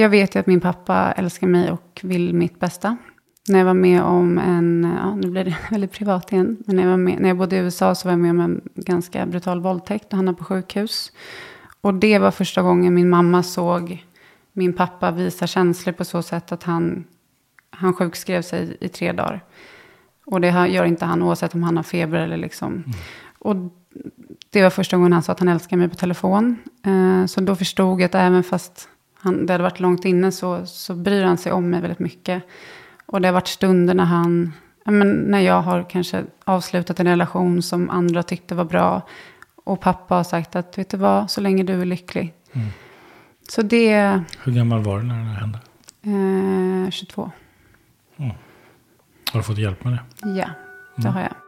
jag vet ju att min pappa älskar mig och vill mitt bästa. När jag var med om en, ja nu blir det väldigt privat igen, men när jag, var med, när jag bodde i USA så var jag med om en ganska brutal våldtäkt och han var på sjukhus. Och det var första gången min mamma såg min pappa visa känslor på så sätt att han, han sjukskrev sig i tre dagar. Och det gör inte han oavsett om han har feber eller liksom. Mm. Och det var första gången han sa att han älskar mig på telefon. Eh, så då förstod jag att även fast han, det hade varit långt inne så, så bryr han sig om mig väldigt mycket. Och det har varit stunder när han, men när jag har kanske avslutat en relation som andra tyckte var bra. Och pappa har sagt att, vet du vad, så länge du är lycklig. Mm. Så det... Hur gammal var du när det hände? Eh, 22. Mm. Har du fått hjälp med det? Ja, det mm. har jag.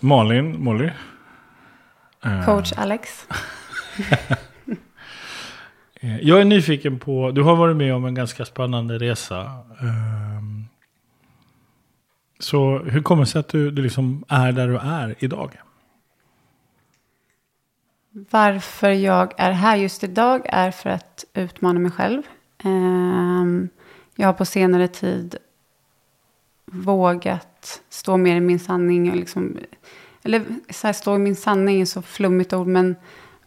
Malin, Molly. Coach Alex. Eh, jag är nyfiken på, du har varit med om en ganska spännande resa. Ehm, så hur kommer det sig att du, du liksom är där du är idag? Varför jag är här just idag är för att utmana mig själv. Ehm, jag har på senare tid vågat stå mer i min sanning. Och liksom, eller så här, stå i min sanning är så flummigt ord, men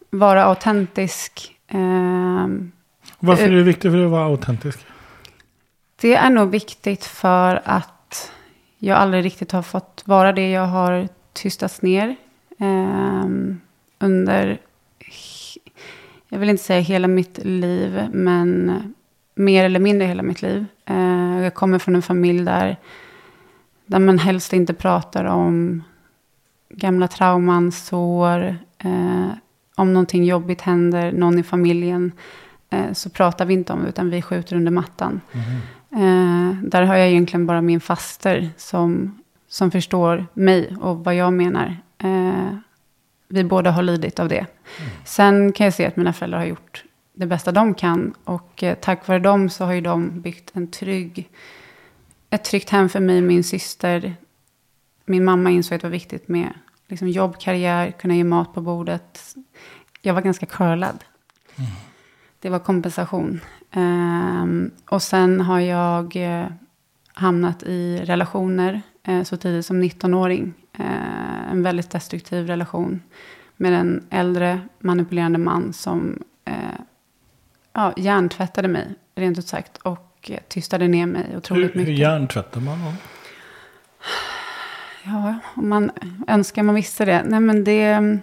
vara autentisk. Eh, Varför är det viktigt för dig att vara autentisk? Det är nog viktigt för att jag aldrig riktigt har fått vara det. Jag har tystats ner eh, under, jag vill inte säga hela mitt liv, men mer eller mindre hela mitt liv. Eh, jag kommer från en familj där där man helst inte pratar om gamla trauman, sår. Eh, om någonting jobbigt händer, någon i familjen. Eh, så pratar vi inte om det, utan vi skjuter under mattan. Mm. Eh, där har jag egentligen bara min faster som, som förstår mig och vad jag menar. Eh, vi båda har lidit av det. Mm. Sen kan jag se att mina föräldrar har gjort det bästa de kan. Och eh, tack vare dem så har ju de byggt en trygg ett tryggt hem för mig och min syster. Min mamma insåg att det var viktigt med liksom jobb, karriär, kunna ge mat på bordet. Jag var ganska curlad. Mm. Det var kompensation. Um, och sen har jag uh, hamnat i relationer uh, så tidigt som 19-åring. Uh, eh, en väldigt destruktiv relation med en äldre manipulerande man som ja, hjärntvättade mig, rent ut sagt. Och och tystade ner mig otroligt hur, mycket. Hur hjärntvättar man någon? Ja, om man önskar man visste det. Nej, men det,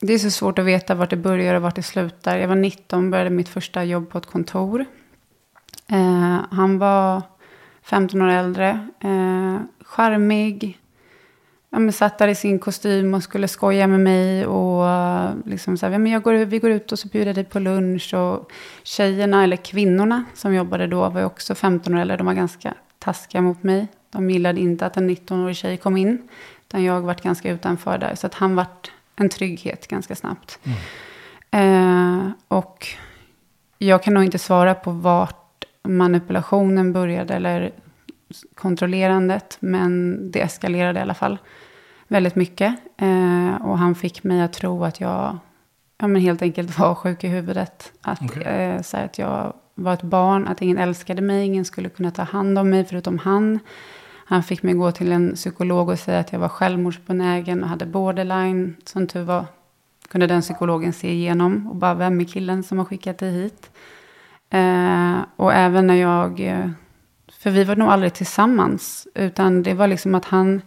det är så svårt att veta vart det börjar och vart det slutar. Jag var 19 började mitt första jobb på ett kontor. Eh, han var 15 år äldre. Eh, charmig, ja, men satt där i sin kostym och skulle skoja med mig. Och liksom så här, men jag går, vi går ut och så bjuder jag dig på lunch. Och tjejerna, eller kvinnorna som jobbade då, var ju också 15 år äldre. De var ganska taskiga mot mig. De gillade inte att en 19-årig tjej kom in. Utan jag varit ganska utanför där. Så att han vart en trygghet ganska snabbt. Mm. Eh, och jag kan nog inte svara på vart manipulationen började. Eller kontrollerandet. Men det eskalerade i alla fall väldigt mycket. Eh, och han fick mig att tro att jag ja, men helt enkelt var sjuk i huvudet. Att, okay. eh, så att jag var ett barn, att ingen älskade mig, ingen skulle kunna ta hand om mig förutom han. Han fick mig gå till en psykolog och säga att jag var självmordsbenägen och hade borderline. Som tur var kunde den psykologen se igenom och bara, vem är killen som har skickat dig hit? Eh, och även när jag eh, för vi var nog aldrig tillsammans. Utan det var liksom att han,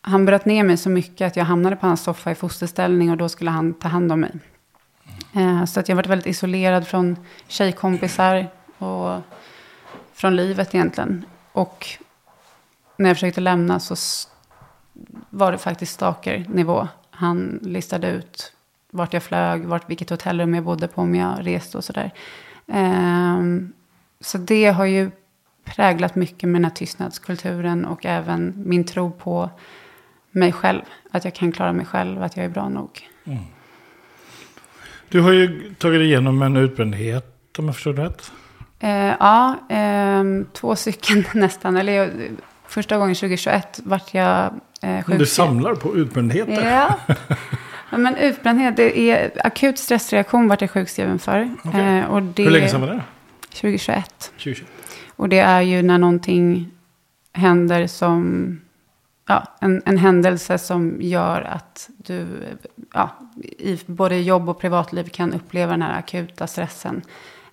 han bröt ner mig så mycket att jag hamnade på hans soffa i fosterställning. Och då skulle han ta hand om mig. Eh, så att jag varit väldigt isolerad från tjejkompisar. Och från livet egentligen. Och när jag försökte lämna så var det faktiskt stalker-nivå. Han listade ut vart jag flög, vart, vilket hotellrum jag bodde på om jag reste och sådär. Ehm, så det har ju präglat mycket med den här tystnadskulturen och även min tro på mig själv. Att jag kan klara mig själv, att jag är bra nog. Du har ju tagit igenom en utbrändhet, om jag förstår rätt. Eh, ja, ehm, två stycken nästan. Eller jag, första gången 2021 vart jag eh, Men Du samlar på utbrändheter. Ja. ja, men utbrändhet, det är akut stressreaktion vart jag sjukskriven för. Okej. Eh, och det, Hur länge sedan var det? 2021. 2020. Och det är ju när någonting händer som, ja, en, en händelse som gör att du, ja, i både jobb och privatliv kan uppleva den här akuta stressen.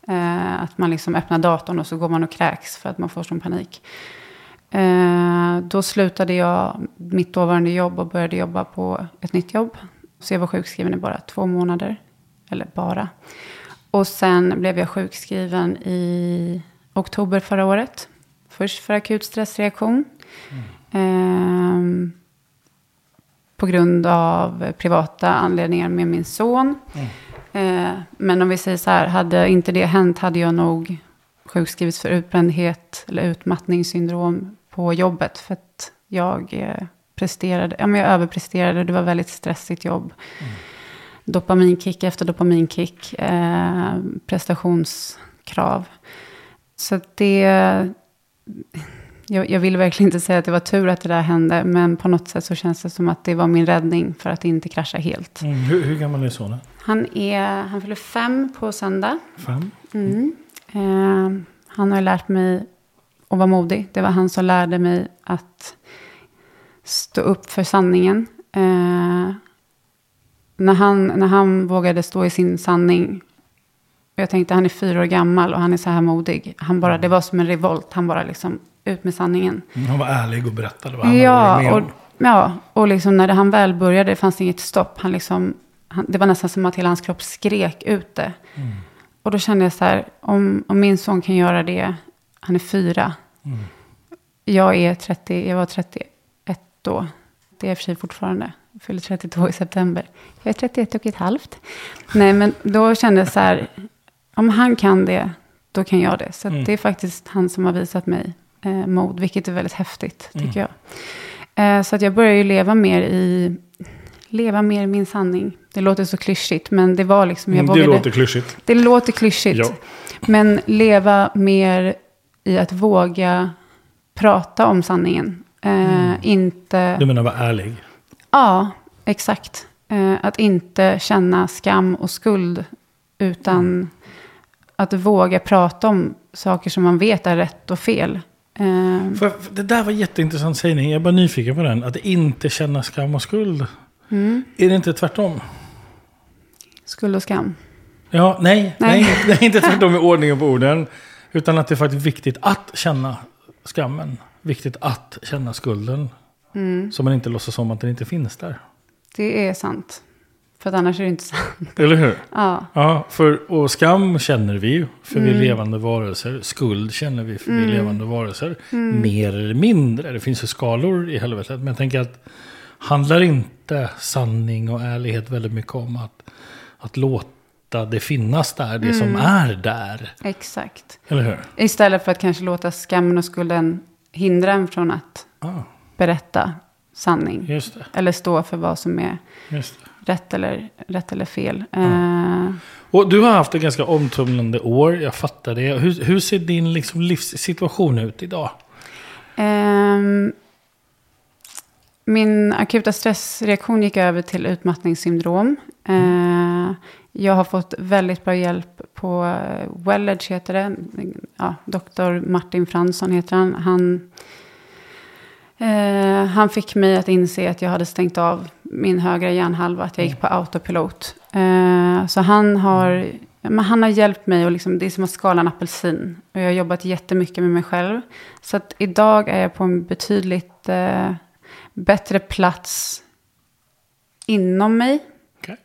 Eh, att man liksom öppnar datorn och så går man och kräks för att man får sån panik. Eh, då slutade jag mitt dåvarande jobb och började jobba på ett nytt jobb. Så jag var sjukskriven i bara två månader. Eller bara. Och sen blev jag sjukskriven i oktober förra året. Först för akut stressreaktion. Ehm, på grund av privata anledningar med min son. Eh, men om vi säger så här, hade inte det hänt hade jag nog sjukskrivits för utbrändhet eller utmattningssyndrom på jobbet. För att jag eh, presterade, ja men jag överpresterade, det var väldigt stressigt jobb. Dopaminkick efter dopaminkick, eh, prestationskrav. Så det, jag, jag vill verkligen inte säga att det var tur att det där hände, men på något sätt så känns det som att det var min räddning för att inte krascha helt. Mm. Hur, hur gammal är sonen? Han, är, han fyller fem på söndag. Fem? Mm. Eh, han har lärt mig att vara modig. Det var han som lärde mig att stå upp för sanningen. Eh, när, han, när han vågade stå i sin sanning. Jag tänkte han är fyra år gammal och han är så här modig. Han bara, det var som en revolt. Han bara liksom ut med sanningen. Mm, Han var ärlig och berättade vad han hade varit Ja, med och, om. ja, och liksom när han väl började det fanns inget stopp. Han liksom, han, det var nästan som att hela hans kropp skrek ut det. Mm. Och då kände jag så här, om, om min son kan göra det, han är fyra. Mm. Jag, är 30, jag var 31 då. Det är och för sig fortfarande. Jag fyller 32 i september. Jag är 31 och ett halvt. Nej, men då kände jag så här, om han kan det, då kan jag det. Så Mm. det är faktiskt han som har visat mig eh, mod, vilket är väldigt häftigt, tycker Mm. jag. Eh, så att jag börjar ju leva mer i, leva mer i min sanning. Det låter så klyschigt, men det var liksom, jag Mm, det vågade, låter klyschigt. det låter klyschigt. Ja. Men leva mer i att våga prata om sanningen. Eh, Inte... Du menar vara ärlig? Ja, exakt. Eh, att inte känna skam och skuld. Utan att våga prata om saker som man vet är rätt och fel. Eh, För, för det där var jätteintressant sägning. Jag är bara nyfiken på den. Att inte känna skam och skuld. mm, Är det inte tvärtom? skuld och skam. Ja, nej, nej. Nej. det är inte tvärtom i ordningen på orden. Utan att det är faktiskt viktigt att känna skammen. Viktigt att känna skulden. Mm, Så man inte låtsas om att den inte finns där. det är sant. För att annars är det inte sant. Eller hur? Ja, Ja, för, och skam känner vi ju, för vi är Mm. levande varelser. Skuld känner vi, för vi är Mm. levande varelser. Mm. Mer eller mindre. Det finns ju skalor i helvetet. Men jag tänker att handlar inte sanning och ärlighet väldigt mycket om att, att låta det finnas där, det som Mm. är där. exakt. Eller hur? Istället för att kanske låta skammen och skulden hindra en från att Ja, berätta sanning. Eller stå för vad som är Just det. Rätt eller, rätt eller fel. Eh, Och du har haft ett ganska omtumlande år, jag fattar det. Hur, hur ser din liksom, livssituation ut idag? ehm, min akuta stressreaktion gick över till utmattningssyndrom. Eh, jag har fått väldigt bra hjälp på eh, Wellage heter det. Ja, Dr. Martin Fransson heter han. Han, eh, han fick mig att inse att jag hade stängt av min högra hjärnhalva. Att jag gick på autopilot. Eh, så han har, men han har hjälpt mig. Och liksom, det är som att skala en apelsin. Och jag har jobbat jättemycket med mig själv. Så att idag är jag på en betydligt eh, bättre plats inom mig. Okej.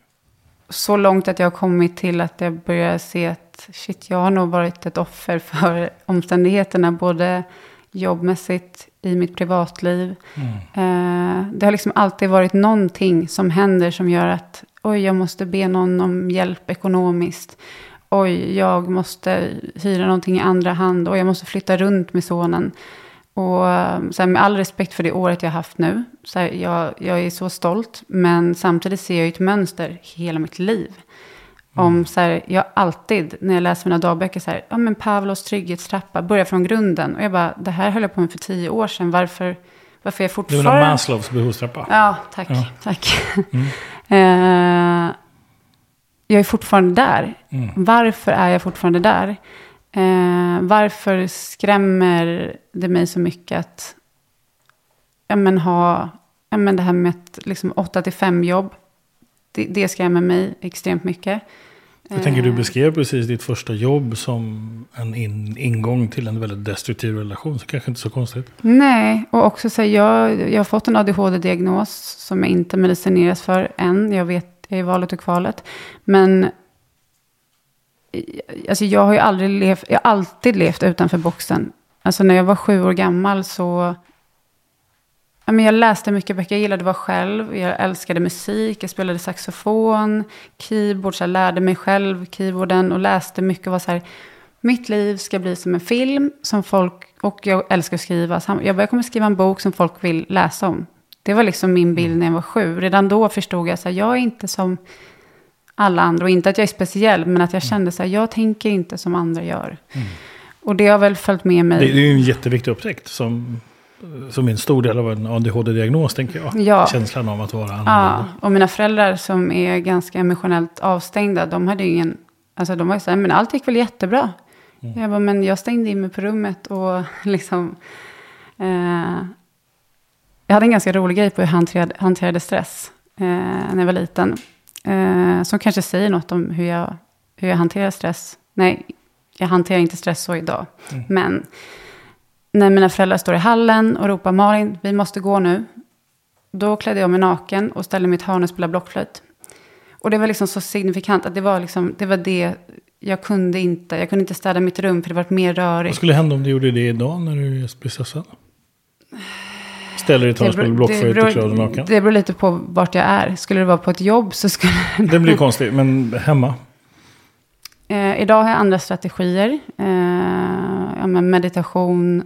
Så långt att jag har kommit till att jag börjar se att shit, jag har nog varit ett offer för omständigheterna. Både jobbmässigt, i mitt privatliv. Mm. Eh, det har liksom alltid varit någonting som händer som gör att oj, jag måste be någon om hjälp ekonomiskt. Oj, jag måste hyra någonting i andra hand och jag måste flytta runt med sonen. Och eh, så här, med all respekt för det året jag har haft nu. Så här, jag, jag är så stolt. Men samtidigt ser jag ett mönster hela mitt liv. Om så här, jag alltid, när jag läser mina dagböcker, så här, ja men Pavlos trygghetstrappa, börjar från grunden. Och jag bara, det här höll jag på med för tio år sedan. Varför, varför är jag Det är fortfarande... väl Maslows behovstrappa? Ja, tack. Ja. tack. eh, jag är fortfarande där. Mm. Varför är jag fortfarande där? Eh, varför skrämmer det mig så mycket att ja, men ha ja, men det här med ett liksom, 8 till 5 jobb? Det, det skrämmer mig extremt mycket. Jag tänker Eh. du beskrev precis ditt första jobb som en in, ingång till en väldigt destruktiv relation. Så kanske inte så konstigt. Nej, och också så här, jag, jag har fått en ADHD-diagnos som jag inte medicineras för än. Jag vet, jag är i valet och kvalet. Men alltså, jag har ju aldrig levt, jag har alltid levt utanför boxen. Alltså när jag var sju år gammal så... Ja, men jag läste mycket böcker, jag gillade att vara själv. Jag älskade musik, jag spelade saxofon, keyboard, så jag lärde mig själv keyboarden och läste mycket. Och var så här, mitt liv ska bli som en film som folk, och jag älskar att skriva. Så jag bara, jag kommer skriva en bok som folk vill läsa om. Det var liksom min bild när jag var sju. Redan då förstod jag att jag är inte som alla andra. Och inte att jag är speciell, men att jag kände så här, jag tänker inte som andra gör. Och det har väl följt med mig. Det är ju en jätteviktig upptäckt som, som är en stor del av en ADHD-diagnos tänker jag. Ja. Känslan av att vara Ja, annorlunda. och mina föräldrar som är ganska emotionellt avstängda, de hade ju ingen, alltså de var ju så här, men allt gick väl jättebra. Jag bara, men jag stängde in mig på rummet och liksom, eh, jag hade en ganska rolig grej på hur jag hanterade, hanterade stress eh, när jag var liten. Eh, som kanske säger något om hur jag, hur jag hanterar stress. Nej, jag hanterar inte stress så idag. Men när mina föräldrar står i hallen och ropar Malin, vi måste gå nu. Då klädde jag mig naken och ställde ett hörn och spelade blockflöjt. Och det var liksom så signifikant att det var, liksom, det var det jag kunde inte. Jag kunde inte städa mitt rum för det var mer Vad rörigt. skulle hända om du gjorde det idag när du blir stressad? Ställer dig i beror- spelar blockflöjt och klär dig naken? det beror lite på vart jag är. Skulle det vara på ett jobb så skulle... Det blir konstigt, men hemma? Eh, idag har jag andra strategier. Eh, ja, meditation.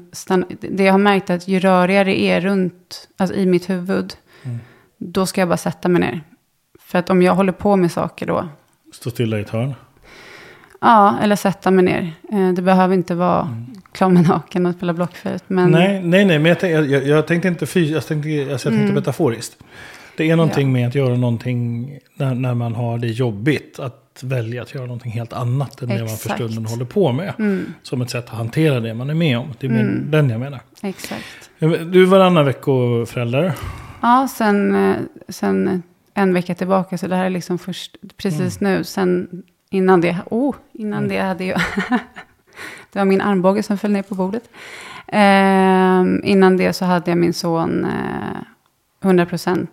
Det jag har märkt är att ju rörigare det är runt, alltså i mitt huvud, Mm. då ska jag bara sätta mig ner. För att om jag håller på med saker då, Stå stilla i ett hörn? ja, eller sätta mig ner. Eh, det behöver inte vara klar med naken och spela blockflöjt. Men Nej, nej, nej, men jag, tänkte, jag, jag, jag tänkte inte fysiskt, jag tänkte, alltså, jag tänkte Mm. metaforiskt. Det är någonting Ja. med att göra någonting när, när man har det jobbigt. Att välja att göra någonting helt annat än det man för Exakt. stunden håller på med. Mm, Som ett sätt att hantera det man är med om. Det är mer den jag menar. exakt. Du är varannan veckoförälder. Ja, sen, eh, sen en vecka tillbaka. Så det här är liksom först precis nu. Sen innan det, oh, innan det hade jag... det var min armbåge som föll ner på bordet. Ehm, innan det så hade jag min son eh, 100%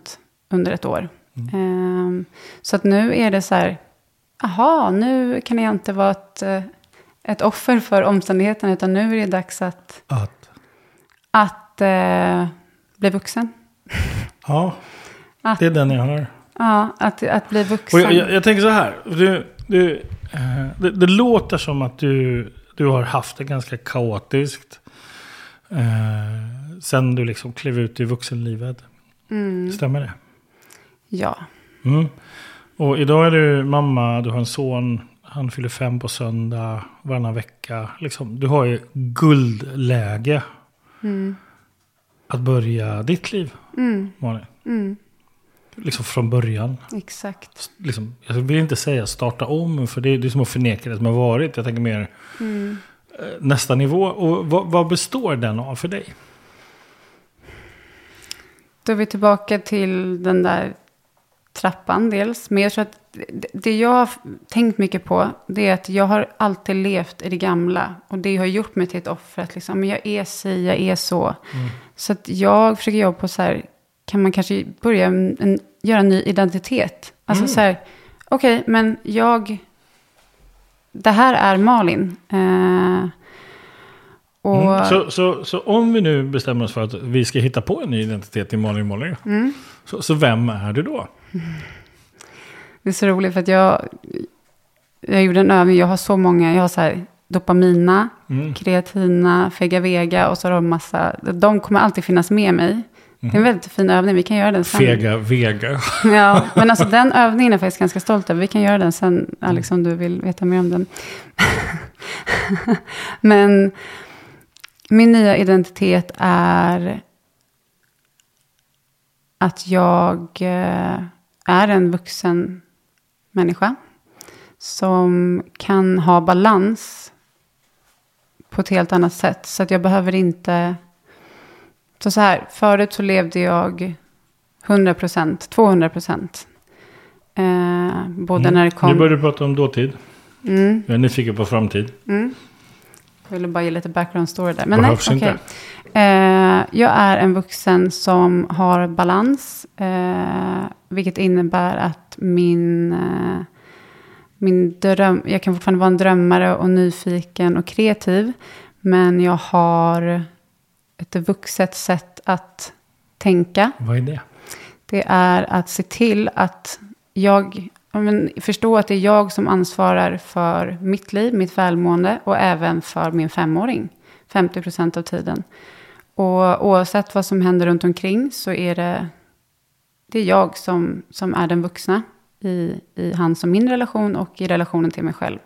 under ett år. Ehm, så att nu är det så här, aha, nu kan jag inte vara ett, eh, ett offer för omständigheterna. Utan nu är det dags att, Att, att eh, bli vuxen. ja, Att- det är den jag har. Ja, att, att bli vuxen. jag, jag, jag tänker så här. Du, du, eh, det, det låter som att du, du har haft det ganska kaotiskt. Eh, sen du liksom klev ut i vuxenlivet. Mm, Stämmer det? ja, Mm. Och idag är du mamma, du har en son. Han fyller fem på söndag, varannan vecka. Liksom, du har ju guldläge mm, att börja ditt liv, mm, Malin. mm, Liksom från början. exakt. Liksom, jag vill inte säga starta om, för det är, det är som att förneka det som har varit. Jag tänker mer Mm. eh, nästa nivå. Och vad, vad består den av för dig? Då är vi tillbaka till den där trappan dels. Men jag tror att det- jag har tänkt mycket på, det är att jag har alltid levt i det gamla. Och det har gjort mig till ett offer. Att liksom, jag är si, jag är så. Så att jag försöker jobba på så här, kan man kanske börja en, en, göra en ny identitet? Alltså så här, okej, men jag, det här är Malin. Eh, och, Mm. Så, så, så om vi nu bestämmer oss för att vi ska hitta på en ny identitet i Malin Molly. Mm. Så, så vem är du då? Det är så roligt för att jag, jag gjorde en övning. Jag har så många, jag har så här dopamina, Mm. kreatina, fega vega och så har de massa, de kommer alltid finnas med mig. Det är en väldigt fin övning, vi kan göra den sen. Fega Vega. Ja, men alltså den övningen är jag faktiskt ganska stolt över. Vi kan göra den sen, Alex, om du vill veta mer om den. men min nya identitet är att jag eh, är en vuxen människa som kan ha balans på ett helt annat sätt. Så att jag behöver inte... Så, så här, förut så levde jag 100 procent, 200 procent. Eh, både när det kom... Nu börjar du prata om dåtid. Mm, Jag är nyfiken på framtid. mm. Jag ville bara ge lite background story där. Men nej, Behövs okej. inte. Eh, jag är en vuxen som har balans. Eh, vilket innebär att min, eh, min dröm... Jag kan fortfarande vara en drömmare och nyfiken och kreativ. Men jag har ett vuxet sätt att tänka. Vad är det? Det är att se till att jag ja, men, förstå att det är jag som ansvarar för mitt liv, mitt välmående och även för min femåring. 50 procent av tiden. Och oavsett vad som händer runt omkring så är det, det är jag som, som är den vuxna i, i hans och min relation och i relationen till mig själv.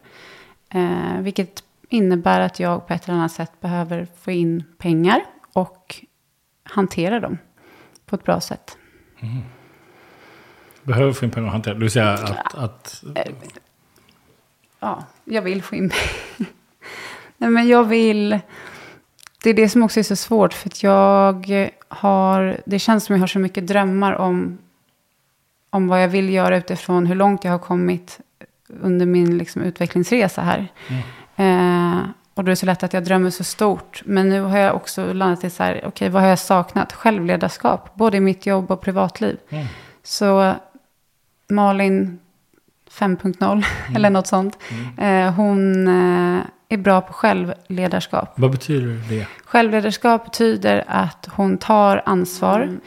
Eh, vilket innebär att jag på ett eller annat sätt behöver få in pengar och hantera dem på ett bra sätt. Mm. Behöver och hantera. Du säger att... att Ja, jag vill få in pengar. Nej, men jag vill... Det är det som också är så svårt. För att jag har... Det känns som jag har så mycket drömmar om, om vad jag vill göra utifrån hur långt jag har kommit under min liksom, utvecklingsresa här. Eh, och då är det så lätt att jag drömmer så stort. Men nu har jag också landat i så här, okej, vad har jag saknat? Självledarskap, både i mitt jobb och privatliv. Mm. Så Malin 5.0 eller något sånt. Eh, hon eh, är bra på självledarskap. vad betyder det? Självledarskap betyder att hon tar ansvar.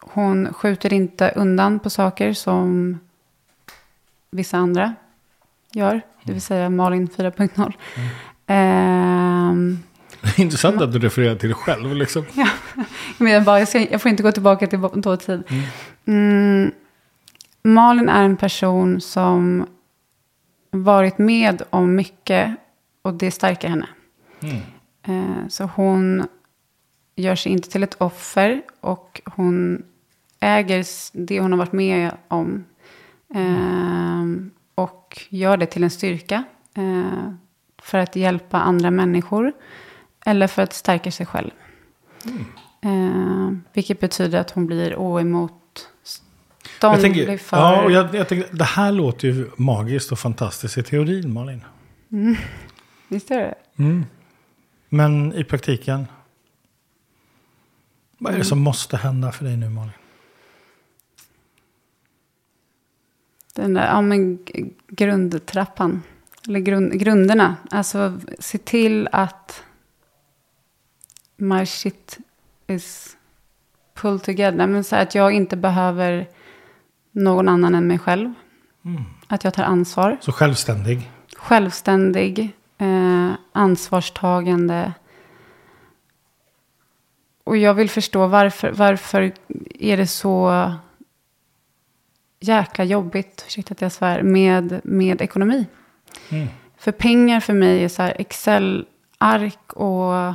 Hon skjuter inte undan på saker som vissa andra gör. Det vill säga Malin 4.0. Ehm, Det är intressant att du refererar till dig själv. Liksom. Men jag, bara, jag, ska, jag får inte gå tillbaka till dåtid. Mm. Malin är en person som varit med om mycket och det stärker henne. Mm. Eh, så hon gör sig inte till ett offer och hon äger det hon har varit med om. Eh, och gör det till en styrka. Eh, för att hjälpa andra människor. Eller för att stärka sig själv. Eh, vilket betyder att hon blir Jag oemotståndlig tänker, för... ja, och jag, jag tänker, det här låter ju magiskt och fantastiskt i teorin, Malin. Visst är det? Mm. Men i praktiken? Vad är det som måste hända för dig nu, Malin? Den där, ja men grundtrappan. Eller grund, grunderna. Alltså se till att my shit is pulled together. Men så att jag inte behöver någon annan än mig själv. Att jag tar ansvar. Så självständig. Självständig. Eh, ansvarstagande. Och jag vill förstå varför, varför är det så jäkla jobbigt, ursäkta att jag svär, med, med ekonomi. Mm. För pengar för mig är så här Excel-ark och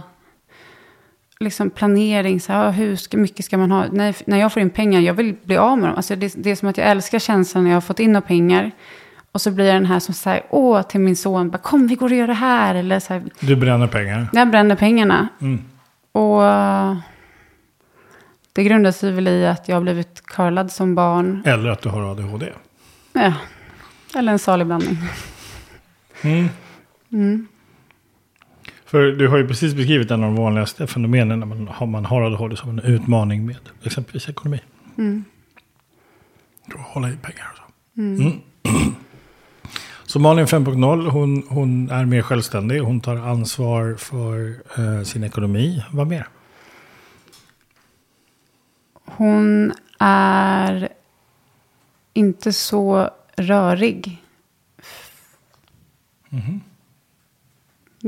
liksom planering. Så här, ja, hur ska, mycket ska man ha? När, när jag får in pengar, jag vill bli av med dem. Alltså det, det är som att jag älskar känslan när jag har fått in några pengar. Och så blir jag den här som säger, åh, till min son, bara, kom vi går och gör det här. Eller så här, Du bränner pengar. jag bränner pengarna. Mm. Och det grundar sig väl i att jag har blivit curlad som barn. Eller att du har ADHD. Ja, eller en salig blandning. Mm. Mm. För du har ju precis beskrivit en av de vanligaste fenomenen när man har, man har ADHD som en utmaning med exempelvis ekonomi. Mm. Att hålla i pengar och så. Mm. Så Malin 5.0, hon, hon är mer självständig. Hon tar ansvar för eh, sin ekonomi. Vad mer? Hon är inte så rörig.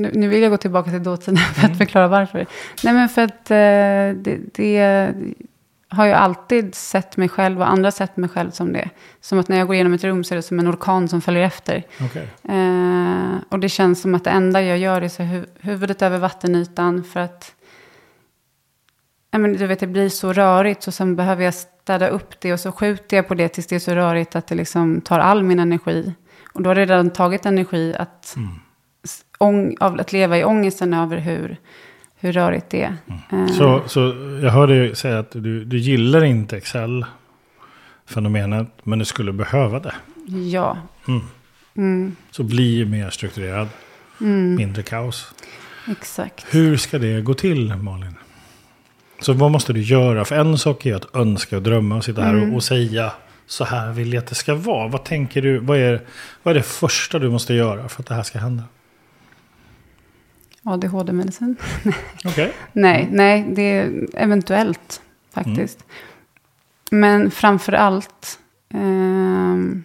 Nu, nu vill jag gå tillbaka till dåtiden för att förklara varför. Nej, men för att eh, det, det har jag alltid sett mig själv och andra sett mig själv som det. Som att när jag går igenom ett rum så är det som en orkan som följer efter. Okej. Eh, och det känns som att det enda jag gör är så hu huvudet över vattenytan för att ja, men du vet, det blir så rörigt så sen behöver jag städa upp det och så skjuter jag på det tills det är så rörigt att det liksom tar all min energi. Och då har det redan tagit energi att, s- ång, av att leva i ångesten över hur, hur rörigt det är. Eh, Så, så jag hörde dig säga att du, du gillar inte Excel-fenomenet, men du skulle behöva det. Ja. Mm. Mm, Så bli mer strukturerad, mm, mindre kaos. exakt. Hur ska det gå till, Malin? Så vad måste du göra? För en sak är att önska och drömma och sitta här Mm. och, och säga så här vill jag att det ska vara. Vad tänker du? Vad är, vad är det första du måste göra för att det här ska hända? ADHD-medicin? Okej. Nej, nej, det är eventuellt faktiskt. Men framför allt, ehm,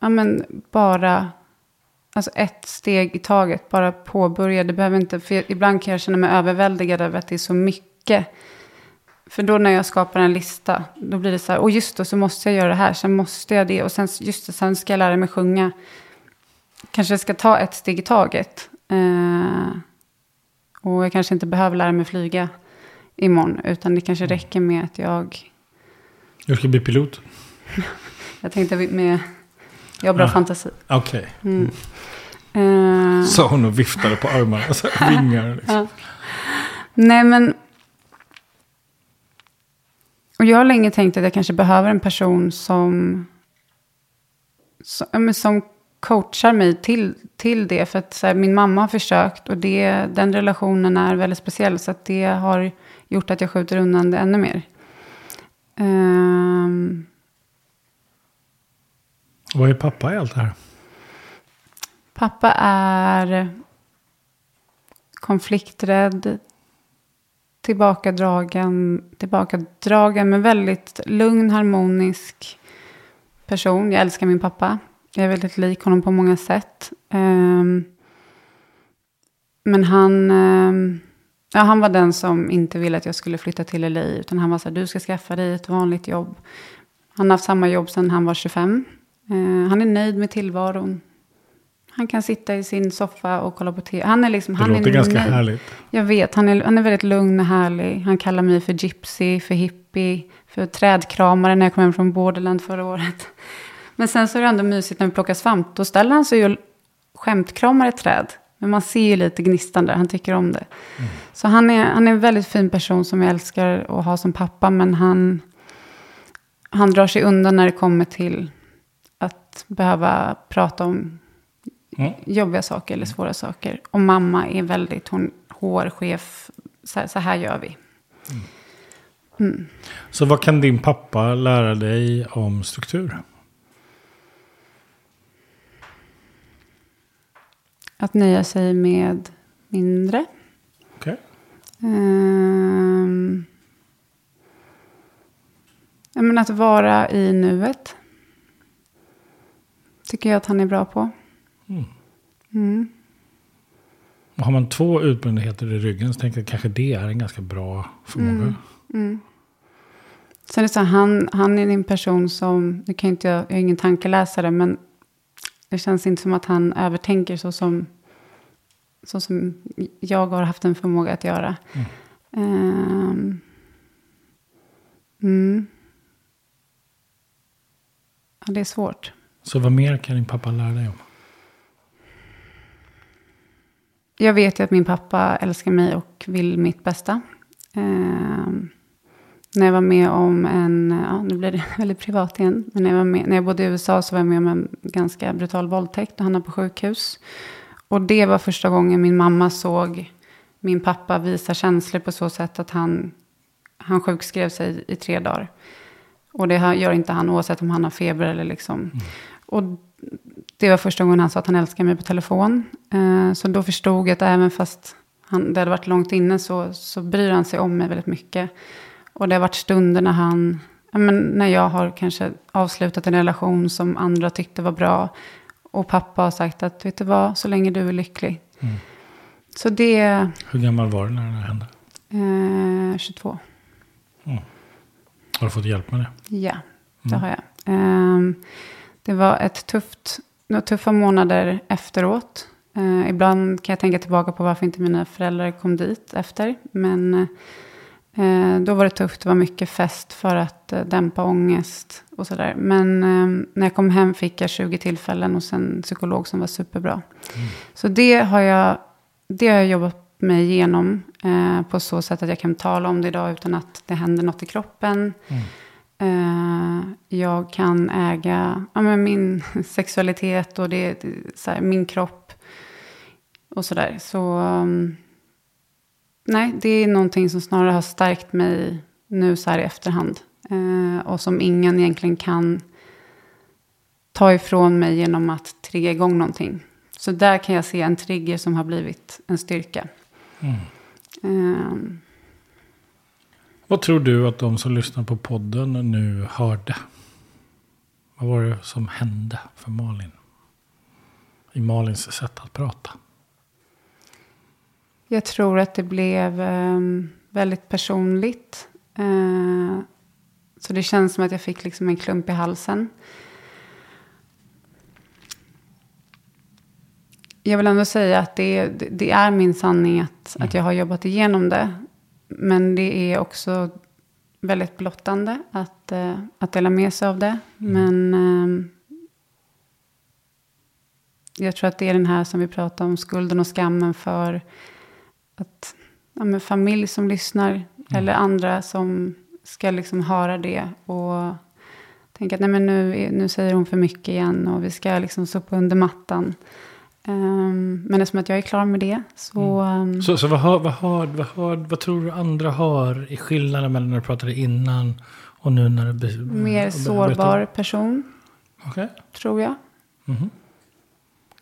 ja men bara, alltså ett steg i taget, bara påbörja. Det behöver inte, för ibland kan jag känna mig överväldigad över att det är så mycket. För då när jag skapar en lista, då blir det så här, och just då så måste jag göra det här, sen måste jag det, och sen, just det, sen ska jag lära mig sjunga. Kanske ska ta ett steg i taget. Eh, och jag kanske inte behöver lära mig flyga imorgon, utan det kanske räcker med att jag, Du ska bli pilot? jag tänkte med, jag har bra Ah. fantasi. Okej. Mm. Eh, Sa hon och viftade på armarna. Så här, vingar liksom. Ja. Nej, men... Och jag har länge tänkt att jag kanske behöver en person som... Som, som coachar mig till, till det. För att här, min mamma har försökt och det, den relationen är väldigt speciell. Så att det har gjort att jag skjuter undan det ännu mer. Ehm, Vad är pappa i allt det här? Pappa är konflikträdd, tillbakadragen, tillbakadragen men väldigt lugn, harmonisk person. Jag älskar min pappa. Jag är väldigt lik honom på många sätt. Ehm, men han, ehm, ja, han var den som inte ville att jag skulle flytta till LA. Utan han var så här, du ska skaffa dig ett vanligt jobb. Han har haft samma jobb sedan han var 25. Eh, han är nöjd med tillvaron. Han kan sitta i sin soffa och kolla på tv. Han är liksom, Det han låter är ganska nöjd. härligt. Jag vet, han är, han är väldigt lugn och härlig. Han kallar mig för gypsy, för hippie, för trädkramare när jag kom hem från Borderland förra året. Men sen så är det ändå mysigt när vi plockar svamp. Då ställer han sig och skämtkramar ett träd. Men man ser ju lite gnistan där, han tycker om det. Så han är, han är en väldigt fin person som jag älskar att ha som pappa. Men han, han drar sig undan när det kommer till att behöva prata om Mm. jobbiga saker eller svåra saker. Och mamma är väldigt, hon hårchef, så här, så här gör vi. Mm. Så vad kan din pappa lära dig om struktur? Att nöja sig med mindre. Okej. Ehm, ja, men att vara i nuet. Tycker jag att han är bra på. Mm. Mm. Har man två utbrändheter i ryggen så tänker jag kanske det är en ganska bra förmåga. Mm. Mm. Sen är det så här, han, han är en person som, nu kan inte jag, jag är ingen tankeläsare, men det känns inte som att han övertänker så som, så som jag har haft en förmåga att göra. Mm. Ehm, mm. Ja, det är svårt. Så vad mer kan din pappa lära dig om? Jag vet ju att min pappa älskar mig och vill mitt bästa. Ehm, när jag var med om en, ja nu blir det väldigt privat igen, men när jag, var med, när jag bodde i USA så var jag med om en ganska brutal våldtäkt och han är på sjukhus. Och det var första gången min mamma såg min pappa visa känslor på så sätt att han, han sjukskrev sig i tre dagar. Och det gör inte han oavsett om han har feber eller liksom. Och det var första gången han sa att han älskar mig på telefon. Eh, så då förstod jag att även fast han, det hade varit långt inne så, så bryr han sig om mig väldigt mycket. Och det har varit stunder när han, men när jag har kanske avslutat en relation som andra tyckte var bra. och pappa har sagt att, vet du vad, så länge du är lycklig. Mm. Så det, Hur gammal var du när det hände? eh, 22. Har du fått hjälp med det? Ja, det Mm. har jag. Ehm, det var ett tufft, några tuffa månader efteråt. Eh, ibland kan jag tänka tillbaka på varför inte mina föräldrar kom dit efter. Men eh, då var det tufft, det var mycket fest för att eh, dämpa ångest och sådär. Men eh, när jag kom hem fick jag 20 tillfällen hos en psykolog som var superbra. Så det har jag, det har jag jobbat mig igenom eh, på så sätt att jag kan tala om det idag utan att det händer något i kroppen. Mm. Eh, jag kan äga ja, men min sexualitet och det, här, min kropp. Och sådär. Så um, nej, det är någonting som snarare har stärkt mig nu så här i efterhand. Eh, och som ingen egentligen kan ta ifrån mig genom att trigga igång någonting. Så där kan jag se en trigger som har blivit en styrka. Mm. Eh, Vad tror du att de som lyssnar på podden nu hörde? Vad var det som hände för Malin? I Malins sätt att prata. Jag tror att det blev eh, väldigt personligt. Eh, så det känns som att jag fick liksom en klump i halsen. Jag vill ändå säga att det, det, är min sanning att, att jag har jobbat igenom det. Men det är också väldigt blottande att, eh, att dela med sig av det. Men eh, jag tror att det är den här som vi pratar om, skulden och skammen för att ja, familj som lyssnar eller andra som ska liksom höra det och tänka att nej, men nu, nu säger hon för mycket igen och vi ska liksom sopa under mattan. Ehm, men eftersom att jag är klar med det så... ehm, Så, så vad, hör, vad, hör, vad, hör, vad tror du andra hör i skillnaden mellan när du pratade innan och nu när du... mer sårbar person, Okej. tror jag. Mhm.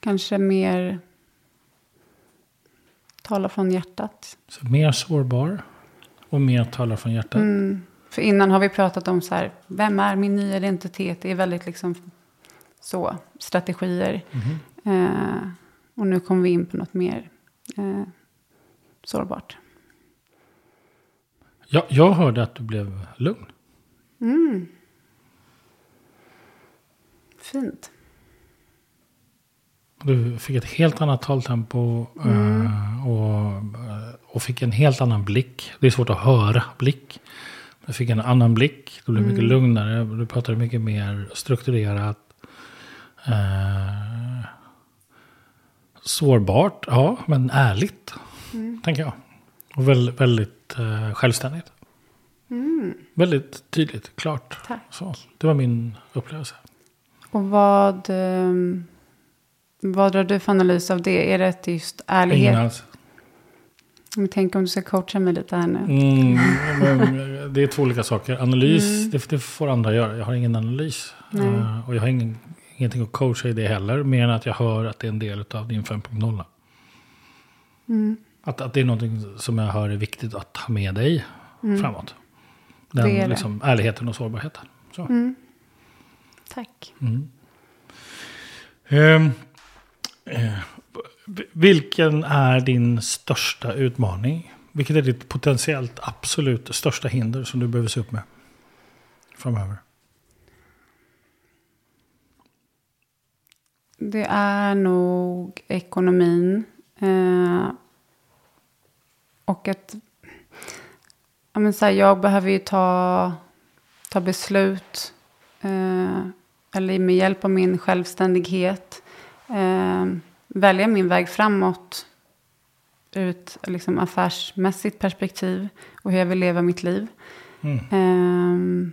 Kanske mer tala från hjärtat. Så mer sårbar och mer talar från hjärtat. Mm. För innan har vi pratat om så här, vem är min nya identitet? Det är väldigt liksom så, strategier. Mhm. Eh, och nu kommer vi in på något mer eh, sårbart. Jag, jag hörde att du blev lugn. Mm. Fint. Du fick ett helt annat taltempo eh, och, eh, och fick en helt annan blick. Det är svårt att höra blick. Du fick en annan blick. Du blev mycket lugnare. Du pratade mycket mer strukturerat. Eh, sårbart, ja, men ärligt. Tänker jag. Och väldigt, väldigt eh, självständigt. Väldigt tydligt, klart. Tack. Så, det var min upplevelse. Och vad, eh, vad drar du för analys av det? Är det just ärlighet? Ingen alls. Men tänk om du ska coacha mig lite här nu. Mm, det är två olika saker. Analys, det, det får andra göra. Jag har ingen analys. Eh, och jag har ingen, ingenting att coacha i det heller. Mer än att jag hör att det är en del av din 5.0. Mm. Att, att det är någonting som jag hör är viktigt att ha med dig framåt. Den Mm. Det är det. liksom, ärligheten och sårbarheten. Så. Mm. Tack. Mm. Eh, vilken är din största utmaning? Vilket är ditt potentiellt absolut största hinder som du behöver se upp med framöver? Det är nog ekonomin. Eh, och att... Ja, men så här, jag behöver ju ta, ta beslut. Eh, eller med hjälp av min självständighet. Eh, välja min väg framåt. Ur ett liksom, affärsmässigt perspektiv. Och hur jag vill leva mitt liv. Mm. Ehm,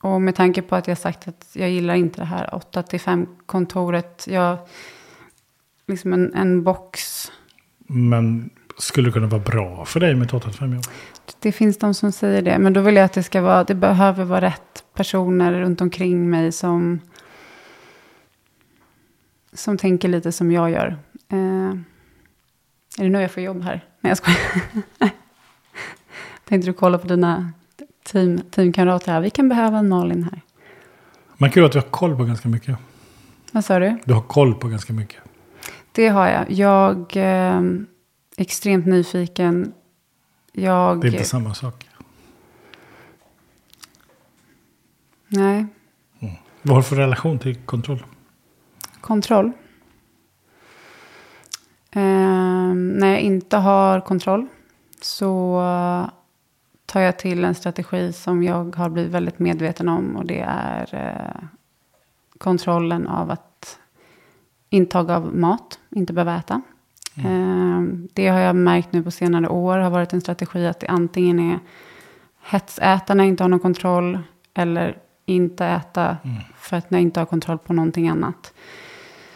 och med tanke på att jag sagt att jag gillar inte det här 8 till 5 kontoret. Jag, liksom en, en box. Men skulle det kunna vara bra för dig med ett 8-5 jobb? Det finns de som säger det. Men då vill jag att det ska vara, det behöver vara rätt personer runt omkring mig som, som tänker lite som jag gör. Eh, är det nu jag får jobb här? Nej, jag skojar. Tänkte du kolla på dina team, teamkamrater här? Vi kan behöva en Malin här. Man kan ju att du har koll på ganska mycket. Vad sa du? Du har koll på ganska mycket. Det har jag. Jag är eh, extremt nyfiken. Jag... Det är inte samma sak. Nej. Mm. Vad har du för relation till kontroll? Kontroll? Eh, när jag inte har kontroll så tar jag till en strategi som jag har blivit väldigt medveten om. Och det är eh, kontrollen av att intag av mat, inte behöva äta. Mm. Eh, det har jag märkt nu på senare år har varit en strategi att det antingen är hetsäta när jag inte har någon kontroll. Eller inte äta mm. för att jag inte har kontroll på någonting annat.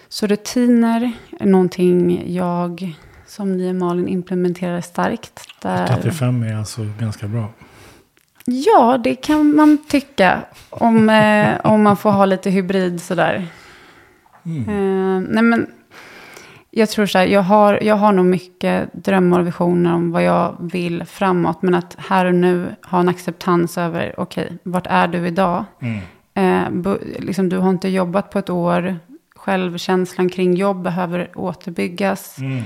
Så rutiner är någonting jag som nya Malin implementerar starkt. Där... 85 är alltså ganska bra. Ja, det kan man tycka. Om, eh, om man får ha lite hybrid sådär. Mm. Eh, nej men, jag tror så här, jag har, jag har nog mycket drömmar och visioner om vad jag vill framåt. Men att här och nu ha en acceptans över, okej, okay, vart är du idag? Mm. Eh, liksom, du har inte jobbat på ett år. Självkänslan kring jobb behöver återbyggas. Mm.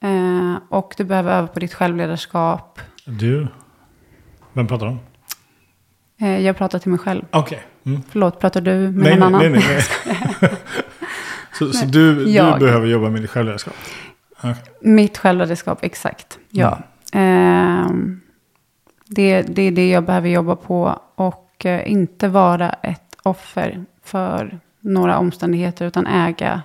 Eh, och du behöver öva på ditt självledarskap. Du? Vem pratar du om? Eh, jag pratar till mig själv. Okej. Okay. Mm. Förlåt, pratar du med nej, någon nej, annan? Nej, nej, så, så du, du behöver jobba med ditt självledarskap? Okay. Mitt självledarskap, exakt. Ja. Mm. Eh, det, det är det jag behöver jobba på. Och eh, inte vara ett offer för några omständigheter. Utan äga.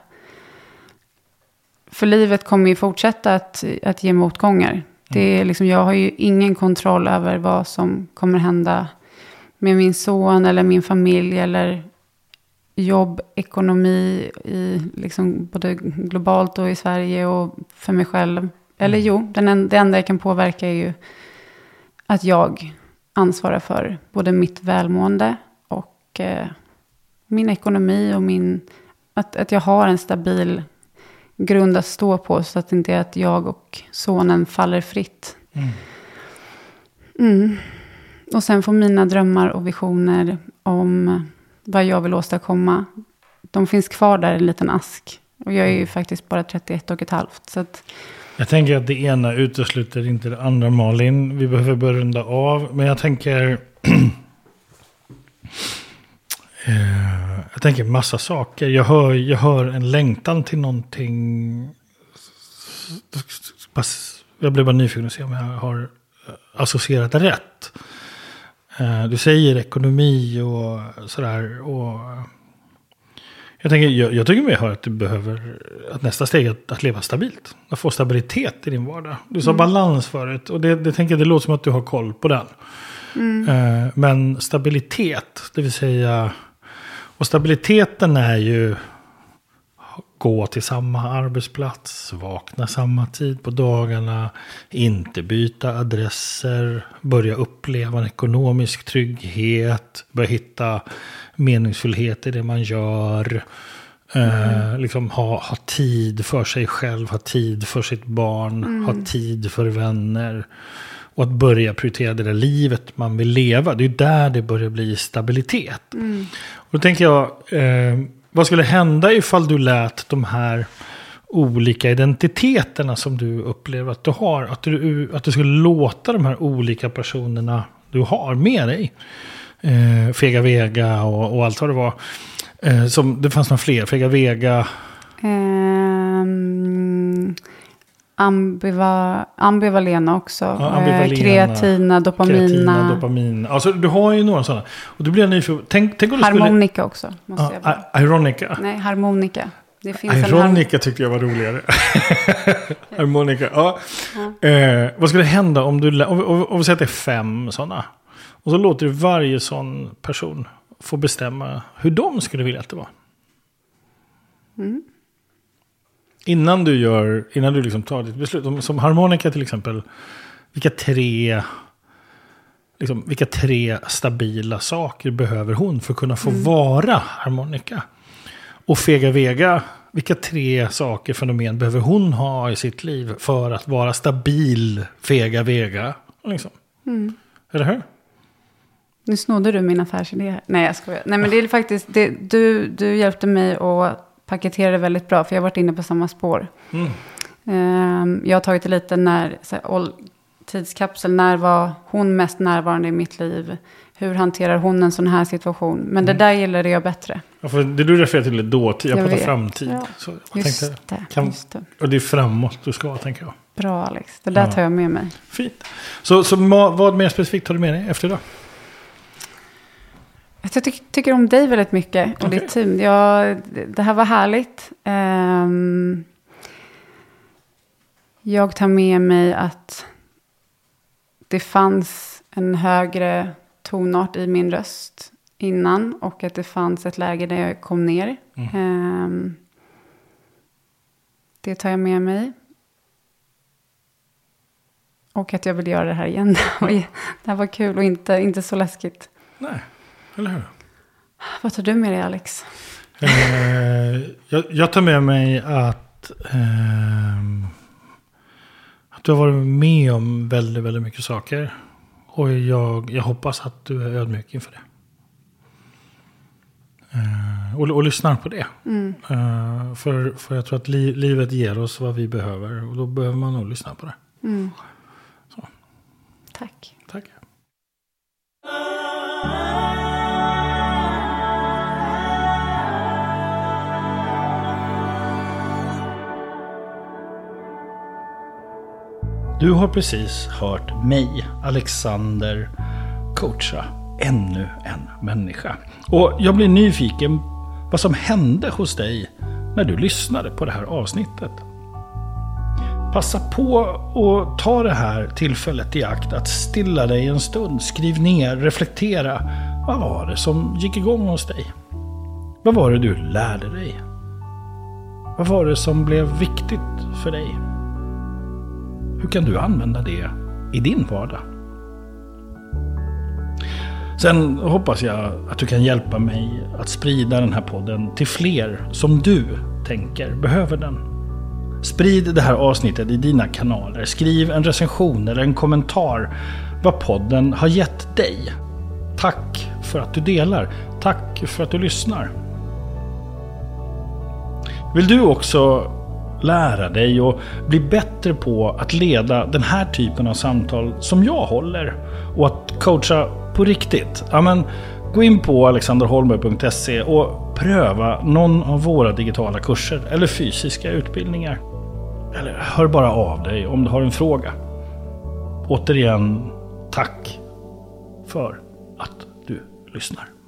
För livet kommer ju fortsätta att, att ge motgångar. Det är liksom, jag har ju ingen kontroll över vad som kommer hända med min son eller min familj eller jobb, ekonomi i liksom både globalt och i Sverige och för mig själv. Eller mm. jo, den, det enda jag kan påverka är ju att jag ansvarar för både mitt välmående och eh, min ekonomi och min, att, att jag har en stabil grund att stå på så att det inte är att jag och sonen faller fritt. Mm. Mm. Och sen får mina drömmar och visioner om vad jag vill åstadkomma. De finns kvar där i en liten ask. Och jag är ju mm. faktiskt bara 31 och ett halvt. Så att... Jag tänker att det ena utesluter inte det andra Malin. Vi behöver börja runda av. Men jag tänker... Eh, jag tänker massa saker. Jag hör, jag hör en längtan till någonting. Jag blev bara nyfiken att se om jag har associerat rätt. Eh, du säger ekonomi och sådär. Och jag, tänker, jag, jag tycker mig höra att du behöver, att nästa steg är att, att leva stabilt. Att få stabilitet i din vardag. Du sa mm. balans förut och det, det, tänker, det låter som att du har koll på den. Mm. Eh, men stabilitet, det vill säga, och stabiliteten är ju gå till samma arbetsplats, vakna samma tid på dagarna, inte byta adresser, börja uppleva en ekonomisk trygghet, börja hitta meningsfullhet i det man gör. Mm. Eh, liksom ha, ha tid för sig själv, ha tid för sitt barn, mm. ha tid för vänner. Och att börja prioritera det där livet man vill leva. Det är där det börjar bli stabilitet. Mm. Och då tänker jag, eh, vad skulle hända ifall du lät de här olika identiteterna som du upplever att du har, att du, att du skulle låta de här olika personerna du har med dig, eh, Fega Vega och, och, allt vad det var, eh, som, det fanns några fler, Fega Vega. Um, ambiva, ambivalena också. Ja, eh, ambivalena, kreatina, dopamina. Kreatina, dopamina. Alltså, du har ju några sådana. Och då blir jag nyfiken. Tänk, tänk om harmonika skulle... också. Måste ja, jag ironica. Nej, harmonika. Det finns Ironica tyckte jag var roligare. harmonika. Ja. ja. Eh, vad skulle hända om du... Om vi säger att det är fem sådana. Och så låter du varje sån person få bestämma hur de skulle vilja att det var. Mm. Innan du gör, innan du liksom tar ditt beslut. Som harmonika till exempel. Vilka tre, liksom, vilka tre stabila saker behöver hon för att kunna få mm. vara harmonika? Och Fega Vega, vilka tre saker, fenomen behöver hon ha i sitt liv för att vara stabil Fega Vega? Liksom. Mm. Eller hur? Nu snodde du min affärsidé här. Nej, jag skojar. Nej, men det är faktiskt, det, du, du hjälpte mig att paketerar det väldigt bra, för jag har varit inne på samma spår. Mm. Ehm, jag har tagit det lite när, så här, tidskapsel, när var hon mest närvarande i mitt liv? Hur hanterar hon en sån här situation? Men det där gillade jag bättre. Ja, för det du refererar till är dåtid, jag, Jag pratar vet. framtid. Ja. Så jag Just tänkte, det, kan, just det. Och det är framåt du ska, tänker jag. Bra Alex, det där Ja. tar jag med mig. Fint. Så, så vad mer specifikt har du med dig efter idag? Jag ty- tycker om dig väldigt mycket och Okej. ditt team. Jag, det här var härligt. Ehm, jag tar med mig att det fanns en högre tonart i min röst innan och att det fanns ett läge där jag kom ner. Ehm, det tar jag med mig. Och att jag vill göra det här igen. Det här var kul och inte, inte så läskigt. Nej, eller hur? Vad tar du med dig Alex? Eh, jag, jag tar med mig att, ehm, att du har varit med om väldigt, väldigt mycket saker. Och jag, jag hoppas att du är ödmjuk inför det. Eh, och, och lyssnar på det. Eh, för, för jag tror att li, livet ger oss vad vi behöver. Och då behöver man nog lyssna på det. Tack. Tack. Du har precis hört mig, Alexander, coacha ännu en människa. Och jag blir nyfiken vad som hände hos dig när du lyssnade på det här avsnittet. Passa på och ta det här tillfället i akt att stilla dig en stund. Skriv ner, reflektera. Vad var det som gick igång hos dig? Vad var det du lärde dig? Vad var det som blev viktigt för dig? Hur kan du använda det i din vardag? Sen hoppas jag att du kan hjälpa mig att sprida den här podden till fler som du tänker behöver den. Sprid det här avsnittet i dina kanaler. Skriv en recension eller en kommentar vad podden har gett dig. Tack för att du delar. Tack för att du lyssnar. Vill du också lära dig och bli bättre på att leda den här typen av samtal som jag håller och att coacha på riktigt? Ja, men, gå in på alexanderholmberg.se och pröva någon av våra digitala kurser eller fysiska utbildningar. Eller hör bara av dig om du har en fråga. Återigen, tack för att du lyssnar.